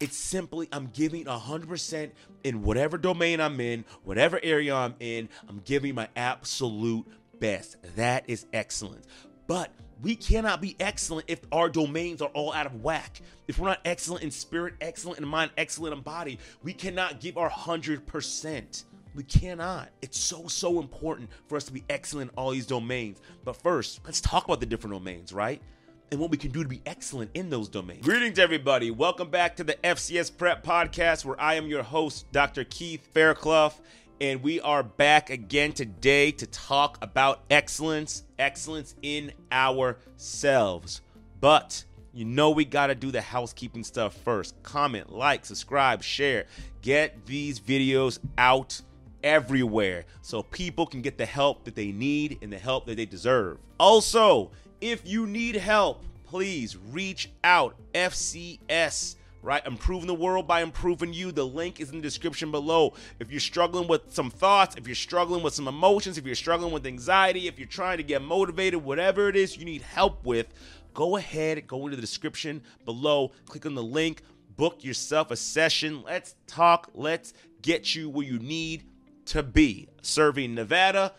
It's simply I'm giving 100% in whatever domain I'm in, whatever area I'm in, I'm giving my absolute best. That is excellence. But we cannot be excellent if our domains are all out of whack. If we're not excellent in spirit, excellent in mind, excellent in body, we cannot give our 100%. We cannot. It's so, so important for us to be excellent in all these domains. But first, let's talk about the different domains, right? And what we can do to be excellent in those domains. Greetings, everybody. Welcome back to the FCS Prep Podcast, where I am your host, Dr. Keith Fairclough. And we are back again today to talk about excellence, excellence in ourselves. But you know, we got to do the housekeeping stuff first. Comment, like, subscribe, share. Get these videos out everywhere so people can get the help that they need and the help that they deserve. Also, if you need help, please reach out. FCS right? Improving the world by improving you. The link is in the description below. If you're struggling with some thoughts, if you're struggling with some emotions, if you're struggling with anxiety, if you're trying to get motivated, whatever it is you need help with, go ahead, go into the description below, click on the link, book yourself a session. Let's talk, let's get you where you need to be, serving Nevada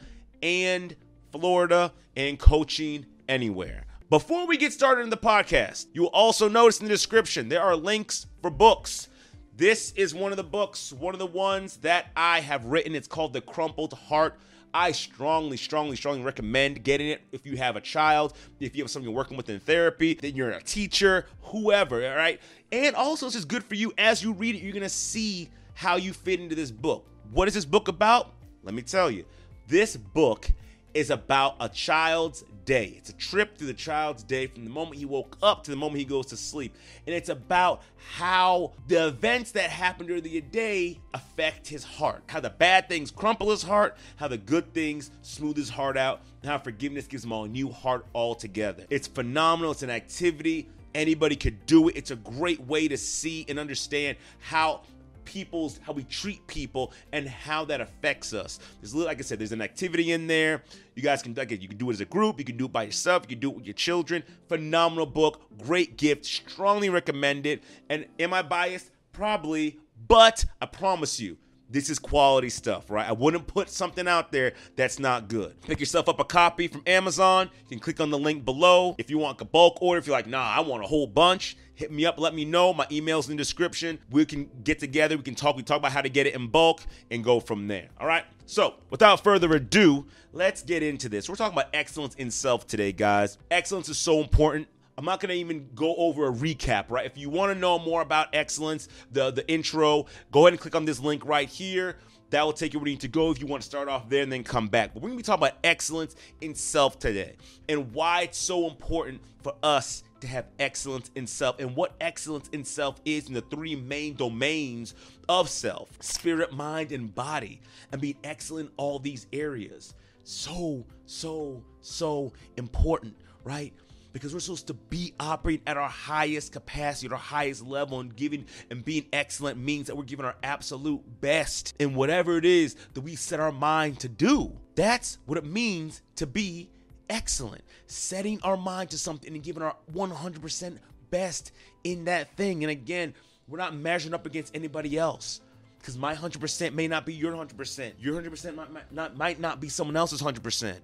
and Florida and coaching anywhere. Before we get started in the podcast, you will also notice in the description there are links for books. This is one of the books, one of the ones that I have written. It's called The Crumpled Heart. I strongly, strongly, strongly recommend getting it if you have a child, if you have someone you're working with in therapy, then you're a teacher, whoever, all right? And also, it's just good for you as you read it, you're gonna see how you fit into this book. What is this book about? Let me tell you. This book is about a child's day. It's a trip through the child's day from the moment he woke up to the moment he goes to sleep. And it's about how the events that happen during the day affect his heart. How the bad things crumple his heart, how the good things smooth his heart out, and how forgiveness gives him a new heart altogether. It's phenomenal. It's an activity. Anybody could do it. It's a great way to see and understand how people's how we treat people and how that affects us. There's like I said, there's an activity in there. You guys can like you can do it as a group, you can do it by yourself, you can do it with your children. Phenomenal book, great gift, strongly recommend it. And am I biased? Probably, but I promise you, this is quality stuff, right? I wouldn't put something out there that's not good. Pick yourself up a copy from Amazon. You can click on the link below. If you want a bulk order, if you're like, nah, I want a whole bunch, hit me up, let me know. My email's in the description. We can get together, we can talk, we talk about how to get it in bulk and go from there. All right. So, without further ado, let's get into this. We're talking about excellence in self today, guys. Excellence is so important. I'm not going to even go over a recap, right? If you want to know more about excellence, the the intro, go ahead and click on this link right here. That will take you where you need to go if you want to start off there and then come back. But we're going to be talking about excellence in self today and why it's so important for us to have excellence in self and what excellence in self is in the three main domains of self spirit, mind, and body, and being excellent in all these areas. So, so, so important, right? because we're supposed to be operating at our highest capacity, at our highest level, and giving and being excellent means that we're giving our absolute best in whatever it is that we set our mind to do. That's what it means to be excellent. Setting our mind to something and giving our 100% best in that thing. And again, we're not measuring up against anybody else because my 100% may not be your 100%. Your 100% might, might, not, might not be someone else's 100%.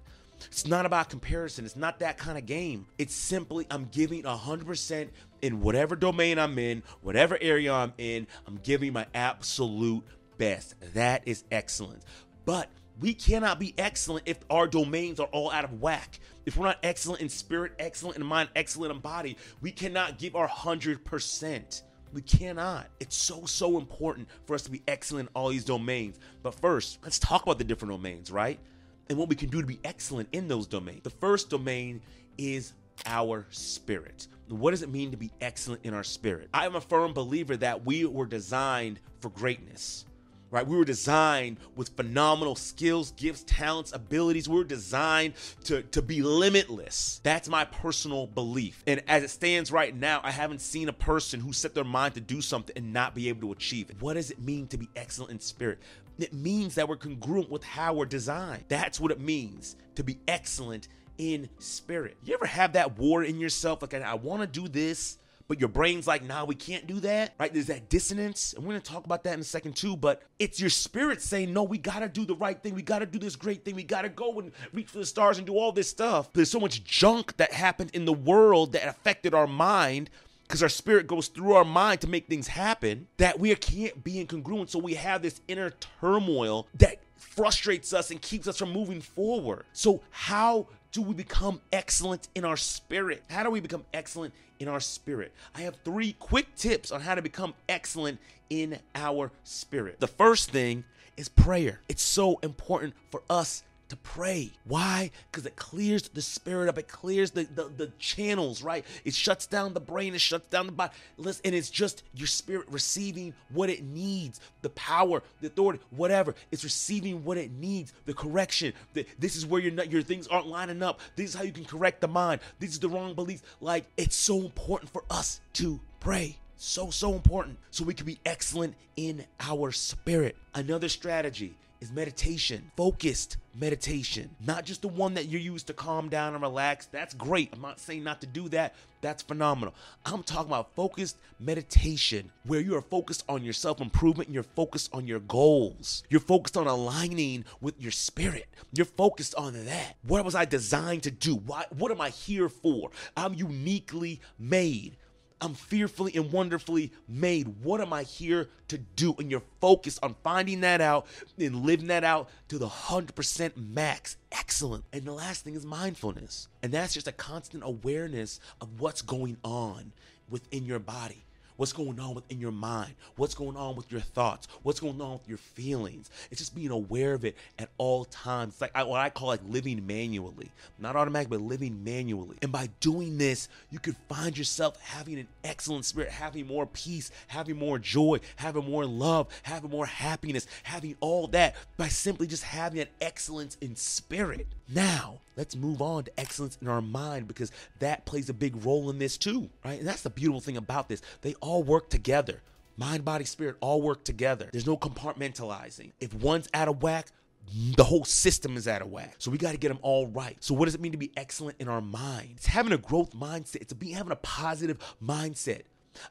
It's not about comparison. It's not that kind of game. It's simply I'm giving 100% in whatever domain I'm in, whatever area I'm in. I'm giving my absolute best. That is excellence. But we cannot be excellent if our domains are all out of whack. If we're not excellent in spirit, excellent in mind, excellent in body, we cannot give our 100%. We cannot. It's so, so important for us to be excellent in all these domains. But first, let's talk about the different domains, right? and what we can do to be excellent in those domains. The first domain is our spirit. What does it mean to be excellent in our spirit? I am a firm believer that we were designed for greatness. Right? We were designed with phenomenal skills, gifts, talents, abilities. We were designed to, to be limitless. That's my personal belief. And as it stands right now, I haven't seen a person who set their mind to do something and not be able to achieve it. What does it mean to be excellent in spirit? It means that we're congruent with how we're designed. That's what it means to be excellent in spirit. You ever have that war in yourself? Like, I want to do this, but your brain's like, nah, we can't do that, right? There's that dissonance. And we're gonna talk about that in a second too, but it's your spirit saying, no, we gotta do the right thing. We gotta do this great thing. We gotta go and reach for the stars and do all this stuff. There's so much junk that happened in the world that affected our mind because our spirit goes through our mind to make things happen that we can't be incongruent. So we have this inner turmoil that frustrates us and keeps us from moving forward. So, how do we become excellent in our spirit? How do we become excellent in our spirit? I have three quick tips on how to become excellent in our spirit. The first thing is prayer. It's so important for us to pray. Why? Because it clears the spirit up. It clears the, the, the channels, right? It shuts down the brain. It shuts down the body. Listen, and it's just your spirit receiving what it needs. The power, the authority, whatever. It's receiving what it needs. The correction. The, this is where your your things aren't lining up. This is how you can correct the mind. This is the wrong beliefs. Like it's so important for us to pray. So, so important. So we can be excellent in our spirit. Another strategy is meditation, focused meditation, not just the one that you use to calm down and relax. That's great. I'm not saying not to do that. That's phenomenal. I'm talking about focused meditation where you are focused on your self improvement and you're focused on your goals. You're focused on aligning with your spirit. You're focused on that. What was I designed to do? Why, what am I here for? I'm uniquely made. I'm fearfully and wonderfully made. What am I here to do? And you're focused on finding that out and living that out to the 100% max. Excellent. And the last thing is mindfulness. And that's just a constant awareness of what's going on within your body what's going on within your mind, what's going on with your thoughts, what's going on with your feelings. It's just being aware of it at all times. It's like what I call like living manually, not automatic, but living manually. And by doing this, you could find yourself having an excellent spirit, having more peace, having more joy, having more love, having more happiness, having all that by simply just having an excellence in spirit. Now, let's move on to excellence in our mind because that plays a big role in this too, right? And that's the beautiful thing about this. They all work together. Mind, body, spirit all work together. There's no compartmentalizing. If one's out of whack, the whole system is out of whack. So we got to get them all right. So what does it mean to be excellent in our mind? It's having a growth mindset. It's being having a positive mindset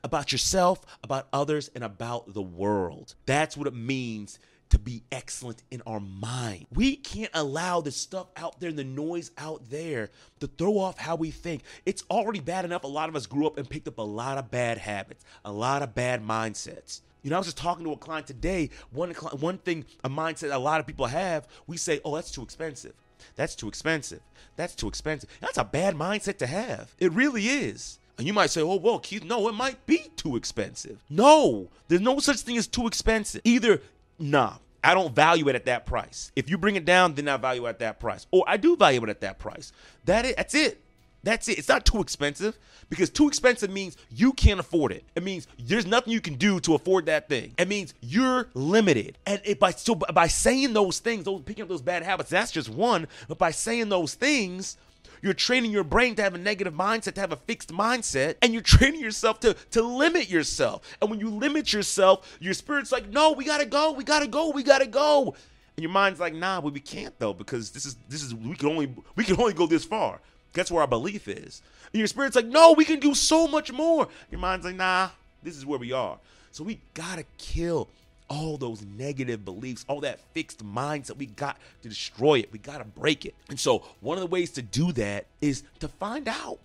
about yourself, about others, and about the world. That's what it means to be excellent in our mind. We can't allow the stuff out there and the noise out there to throw off how we think. It's already bad enough. A lot of us grew up and picked up a lot of bad habits, a lot of bad mindsets. You know, I was just talking to a client today. One one thing, a mindset a lot of people have, we say, "Oh, that's too expensive. That's too expensive. That's too expensive." That's a bad mindset to have. It really is. And you might say, "Oh, well, Keith, no, it might be too expensive." No, there's no such thing as too expensive. Either nah, I don't value it at that price. If you bring it down, then I value it at that price. Or I do value it at that price. That is, that's it. That's it. It's not too expensive because too expensive means you can't afford it. It means there's nothing you can do to afford that thing. It means you're limited. And it, by so by saying those things, those picking up those bad habits, that's just one. But by saying those things, you're training your brain to have a negative mindset, to have a fixed mindset, and you're training yourself to, to limit yourself. And when you limit yourself, your spirit's like, no, we gotta go, we gotta go, we gotta go. And your mind's like, nah, but we can't though, because this is this is we can only we can only go this far. That's where our belief is. And your spirit's like, no, we can do so much more. Your mind's like, nah, this is where we are. So we gotta kill all those negative beliefs, all that fixed mindset. We got to destroy it. We got to break it. And so, one of the ways to do that is to find out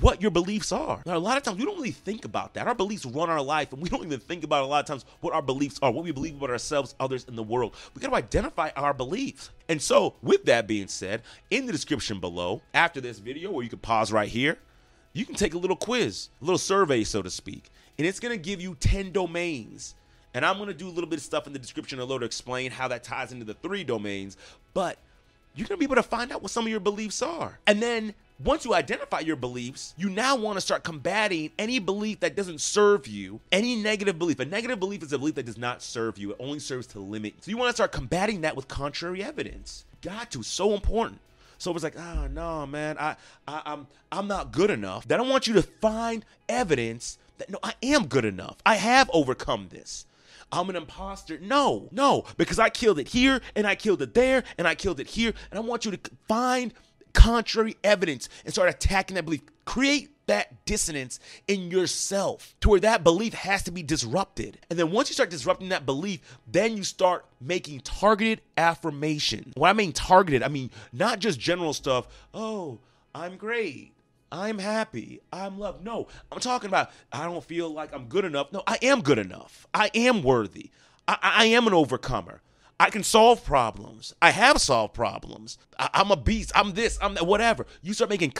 what your beliefs are. Now, a lot of times we don't really think about that. Our beliefs run our life, and we don't even think about a lot of times what our beliefs are, what we believe about ourselves, others, in the world. We got to identify our beliefs. And so, with that being said, in the description below, after this video, where you can pause right here, you can take a little quiz, a little survey, so to speak, and it's going to give you 10 domains and I'm going to do a little bit of stuff in the description below to explain how that ties into the three domains. But you're going to be able to find out what some of your beliefs are. And then once you identify your beliefs, you now want to start combating any belief that doesn't serve you, any negative belief. A negative belief is a belief that does not serve you, it only serves to limit. So you want to start combating that with contrary evidence. Got to, so important. So it's like, oh no, man, I, I I'm I'm not good enough. Then I want you to find evidence that no, I am good enough. I have overcome this. I'm an imposter. No, no, because I killed it here and I killed it there and I killed it here. And I want you to find contrary evidence and start attacking that belief. Create that dissonance in yourself to where that belief has to be disrupted. And then once you start disrupting that belief, then you start making targeted affirmation. When I mean targeted, I mean not just general stuff, oh, I'm great. I'm happy. I'm loved. No, I'm talking about I don't feel like I'm good enough. No, I am good enough. I am worthy. I, I am an overcomer. I can solve problems. I have solved problems. I, am a beast. I'm this. I'm that. Whatever. You start making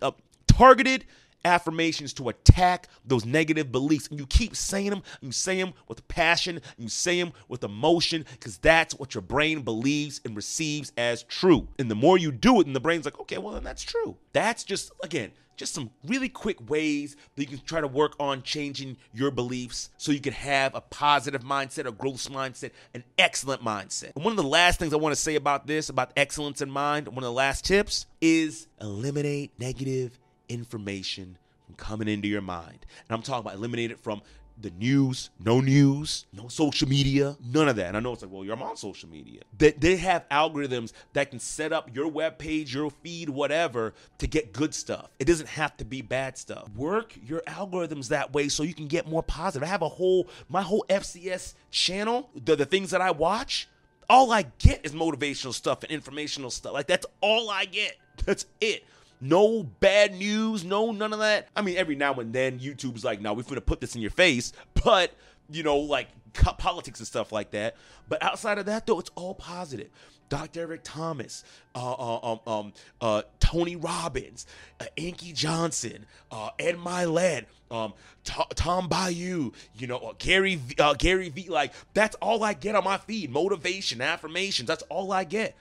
uh, targeted affirmations to attack those negative beliefs. And you keep saying them, you say them with passion, you say them with emotion, because that's what your brain believes and receives as true. And the more you do it, and the brain's like, okay, well, then that's true. That's just, again, just some really quick ways that you can try to work on changing your beliefs so you can have a positive mindset, a growth mindset, an excellent mindset. And one of the last things I want to say about this, about excellence in mind, one of the last tips is eliminate negative information from coming into your mind. And I'm talking about eliminate it from the news, no news, no social media, none of that. And I know it's like, well, you're on social media. They, they have algorithms that can set up your web page, your feed, whatever, to get good stuff. It doesn't have to be bad stuff. Work your algorithms that way so you can get more positive. I have a whole, my whole FCS channel, the, the things that I watch, all I get is motivational stuff and informational stuff. Like, that's all I get. That's it. No bad news, no none of that. I mean, every now and then YouTube's like, "Now we're gonna put this in your face," but you know, like politics and stuff like that. But outside of that, though, it's all positive. Dr. Eric Thomas, uh, uh, um, um, uh, Tony Robbins, uh, Inky Johnson, uh, Ed Mylett, um, Tom Bilyeu, you know, Gary, uh, Gary V. Like that's all I get on my feed. Motivation, affirmations. That's all I get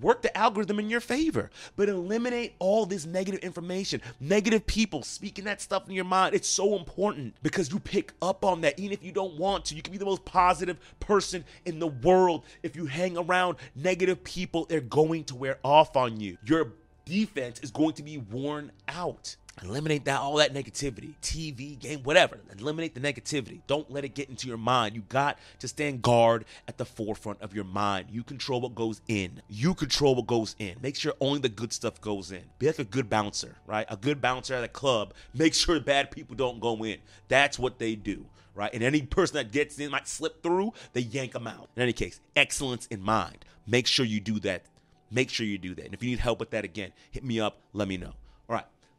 work the algorithm in your favor, but eliminate all this negative information, negative people speaking that stuff in your mind. It's so important because you pick up on that, even if you don't want to. You can be the most positive person in the world. If you hang around negative people, they're going to wear off on you. Your defense is going to be worn out. Eliminate that all that negativity, TV, game, whatever. Eliminate the negativity. Don't let it get into your mind. You got to stand guard at the forefront of your mind. You control what goes in. You control what goes in. Make sure only the good stuff goes in. Be like a good bouncer, right? A good bouncer at a club. Make sure bad people don't go in. That's what they do, right? And any person that gets in might slip through, they yank them out. In any case, excellence in mind. Make sure you do that. Make sure you do that. And if you need help with that again, hit me up. Let me know.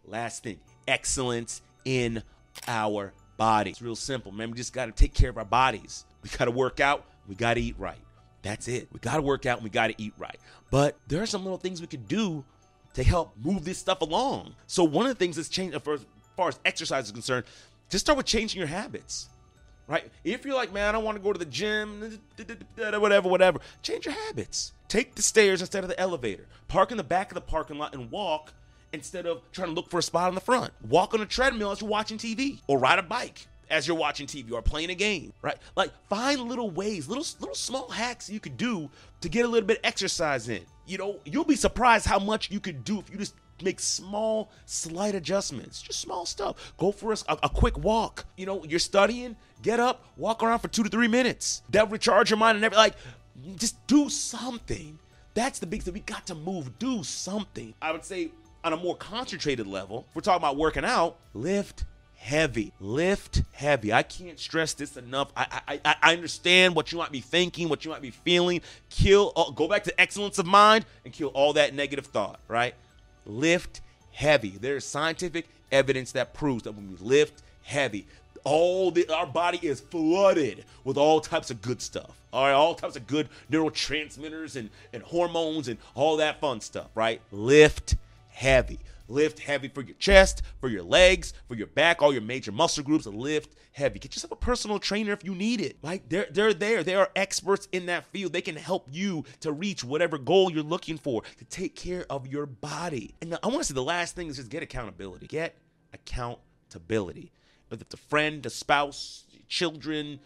Last thing, excellence in our body. It's real simple, man. We just got to take care of our bodies. We got to work out. We got to eat right. That's it. We got to work out and we got to eat right. But there are some little things we could do to help move this stuff along. So one of the things that's changed as far as exercise is concerned, just start with changing your habits. Right? If you're like, man, I don't want to go to the gym, whatever, whatever, change your habits. Take the stairs instead of the elevator. Park in the back of the parking lot and walk instead of trying to look for a spot on the front. Walk on a treadmill as you're watching TV, or ride a bike as you're watching TV or playing a game, right? Like find little ways, little little small hacks you could do to get a little bit exercise in. You know, you'll be surprised how much you could do if you just make small, slight adjustments, just small stuff. Go for a, a, quick walk. You know, you're studying, get up, walk around for two to three minutes. That'll recharge your mind and everything. Like, just do something. That's the big thing. We got to move. Do something. I would say on a more concentrated level, if we're talking about working out, lift heavy. Lift heavy. I can't stress this enough. I I, I understand what you might be thinking, what you might be feeling. Kill. Uh, go back to excellence of mind and kill all that negative thought. Right. Lift heavy. There's scientific evidence that proves that when we lift heavy, all the our body is flooded with all types of good stuff. All right, all types of good neurotransmitters and and hormones and all that fun stuff. Right. Lift heavy. Lift heavy for your chest, for your legs, for your back, all your major muscle groups. Lift heavy. Get yourself a personal trainer if you need it. Like they're they're there. They are experts in that field. They can help you to reach whatever goal you're looking for to take care of your body. And I want to say the last thing is just get accountability. Get accountability. Whether it's a friend, a spouse, children,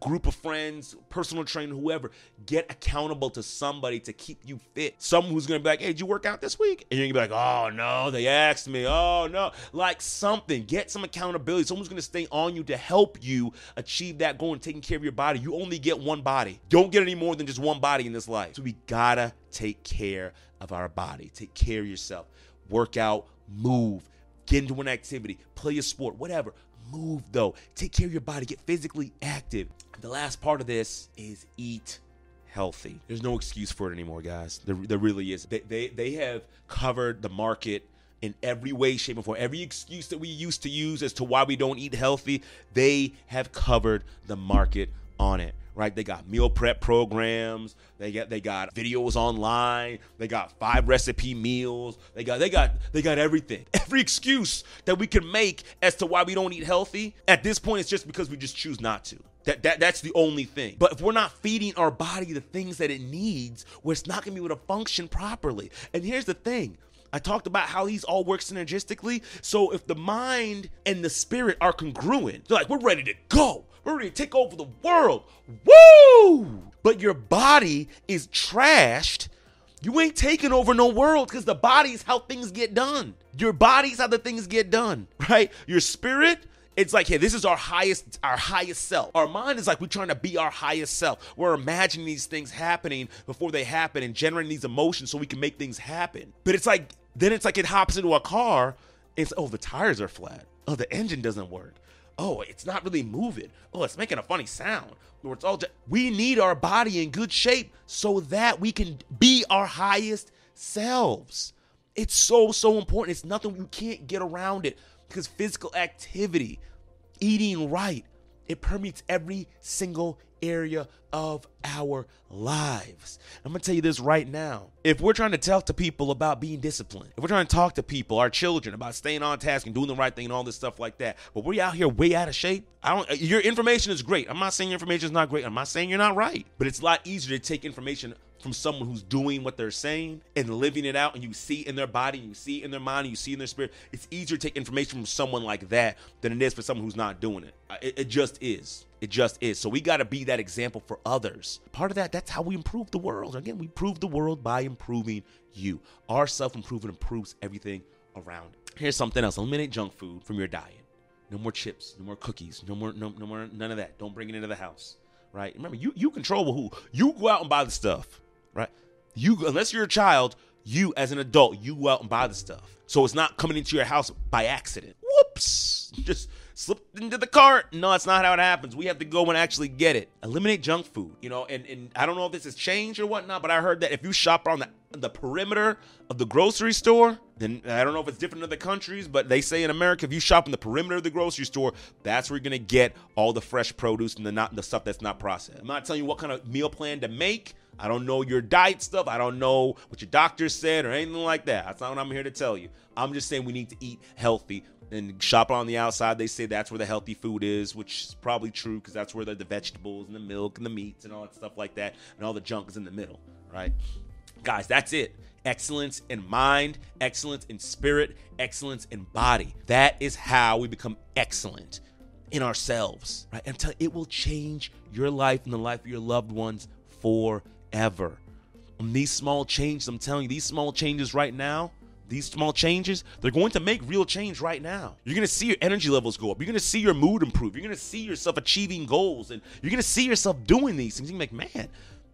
group of friends, personal trainer, whoever, get accountable to somebody to keep you fit. Someone who's gonna be like, hey, did you work out this week? And you're gonna be like, oh no, they asked me. Oh no. Like something. Get some accountability. Someone's gonna stay on you to help you achieve that goal and taking care of your body. You only get one body. Don't get any more than just one body in this life. So we gotta take care of our body. Take care of yourself. Work out, move, get into an activity, play a sport, whatever move though. Take care of your body, get physically active. The last part of this is eat healthy. There's no excuse for it anymore, guys. There, there really is. They, they, they have covered the market in every way, shape, and form. Every excuse that we used to use as to why we don't eat healthy, they have covered the market on it right? They got meal prep programs. They got they got videos online. They got five recipe meals. They got they got they got everything. Every excuse that we can make as to why we don't eat healthy at this point it's just because we just choose not to. That, that that's the only thing. But if we're not feeding our body the things that it needs, where it's not gonna be able to function properly. And here's the thing. I talked about how these all work synergistically. So if the mind and the spirit are congruent, they're like, we're ready to go. We're ready to take over the world. Woo! But your body is trashed. You ain't taking over no world because the body's how things get done. Your body's how the things get done, right? Your spirit, it's like, hey, this is our highest, our highest self. Our mind is like we're trying to be our highest self. We're imagining these things happening before they happen and generating these emotions so we can make things happen. But it's like then it's like it hops into a car. It's oh the tires are flat. Oh the engine doesn't work oh, it's not really moving. Oh, it's making a funny sound. Or it's all just, we need our body in good shape so that we can be our highest selves. It's so, so important. It's nothing, you can't get around it because physical activity, eating right, it permeates every single area of our lives. I'm gonna tell you this right now. If we're trying to talk to people about being disciplined, if we're trying to talk to people, our children, about staying on task and doing the right thing and all this stuff like that, but we're out here way out of shape, I don't your information is great. I'm not saying your information is not great. I'm not saying you're not right. But it's a lot easier to take information from someone who's doing what they're saying and living it out and you see in their body you see in their mind you see in their spirit it's easier to take information from someone like that than it is for someone who's not doing it. It, it just is. It just is. So we got to be that example for others. Part of that that's how we improve the world. Again we improve the world by improving you. Our self-improvement improves everything around here's something else. Eliminate junk food from your diet. No more chips no more cookies no more no, no more none of that. Don't bring it into the house right? Remember you you control who. You go out and buy the stuff right? You unless you're a child, you as an adult, you go out and buy the stuff. So it's not coming into your house by accident. Whoops. Just slipped into the cart. No, that's not how it happens. We have to go and actually get it. Eliminate junk food, you know, and, and I don't know if this has changed or whatnot, but I heard that if you shop around the, the perimeter of the grocery store, then I don't know if it's different in other countries, but they say in America, if you shop in the perimeter of the grocery store, that's where you're gonna get all the fresh produce and the not the stuff that's not processed. I'm not telling you what kind of meal plan to make. I don't know your diet stuff. I don't know what your doctor said or anything like that. That's not what I'm here to tell you. I'm just saying we need to eat healthy and shop on the outside. They say that's where the healthy food is, which is probably true because that's where the, the vegetables and the milk and the meats and all that stuff like that, and all the junk is in the middle, right? Guys, that's it. Excellence in mind, excellence in spirit, excellence in body. That is how we become excellent in ourselves, right? Until it will change your life and the life of your loved ones forever. And these small changes, I'm telling you, these small changes right now, these small changes, they're going to make real change right now. You're going to see your energy levels go up. You're going to see your mood improve. You're going to see yourself achieving goals and you're going to see yourself doing these things. You're like, man,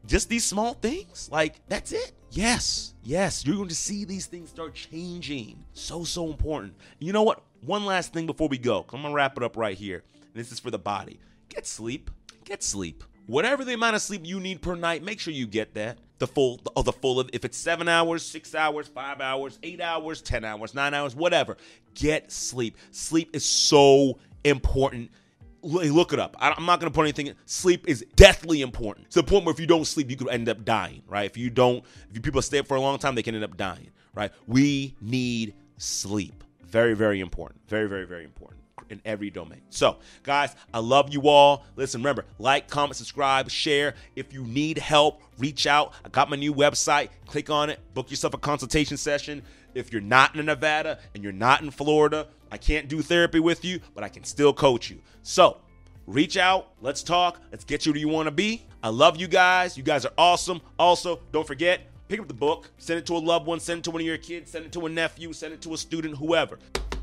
just these small things, like that's it. Yes, yes, you're going to see these things start changing. So, so important. You know what? One last thing before we go. I'm going to wrap it up right here. This is for the body. Get sleep. Get sleep whatever the amount of sleep you need per night, make sure you get that. The full, oh, the full of, if it's seven hours, six hours, five hours, eight hours, 10 hours, nine hours, whatever, get sleep. Sleep is so important. Look it up. I'm not going to put anything. Sleep is deathly important. To the point where if you don't sleep, you could end up dying, right? If you don't, if you people stay up for a long time, they can end up dying, right? We need sleep. Very, very important. Very, very, very important in every domain. So, guys, I love you all. Listen, remember, like, comment, subscribe, share. If you need help, reach out. I got my new website. Click on it, book yourself a consultation session. If you're not in Nevada and you're not in Florida, I can't do therapy with you, but I can still coach you. So, reach out. Let's talk. Let's get you to where you want to be. I love you guys. You guys are awesome. Also, don't forget, pick up the book, send it to a loved one, send it to one of your kids, send it to a nephew, send it to a student, whoever.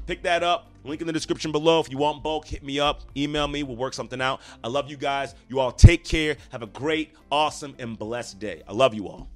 Pick that up. Link in the description below. If you want bulk, hit me up. Email me. We'll work something out. I love you guys. You all take care. Have a great, awesome, and blessed day. I love you all.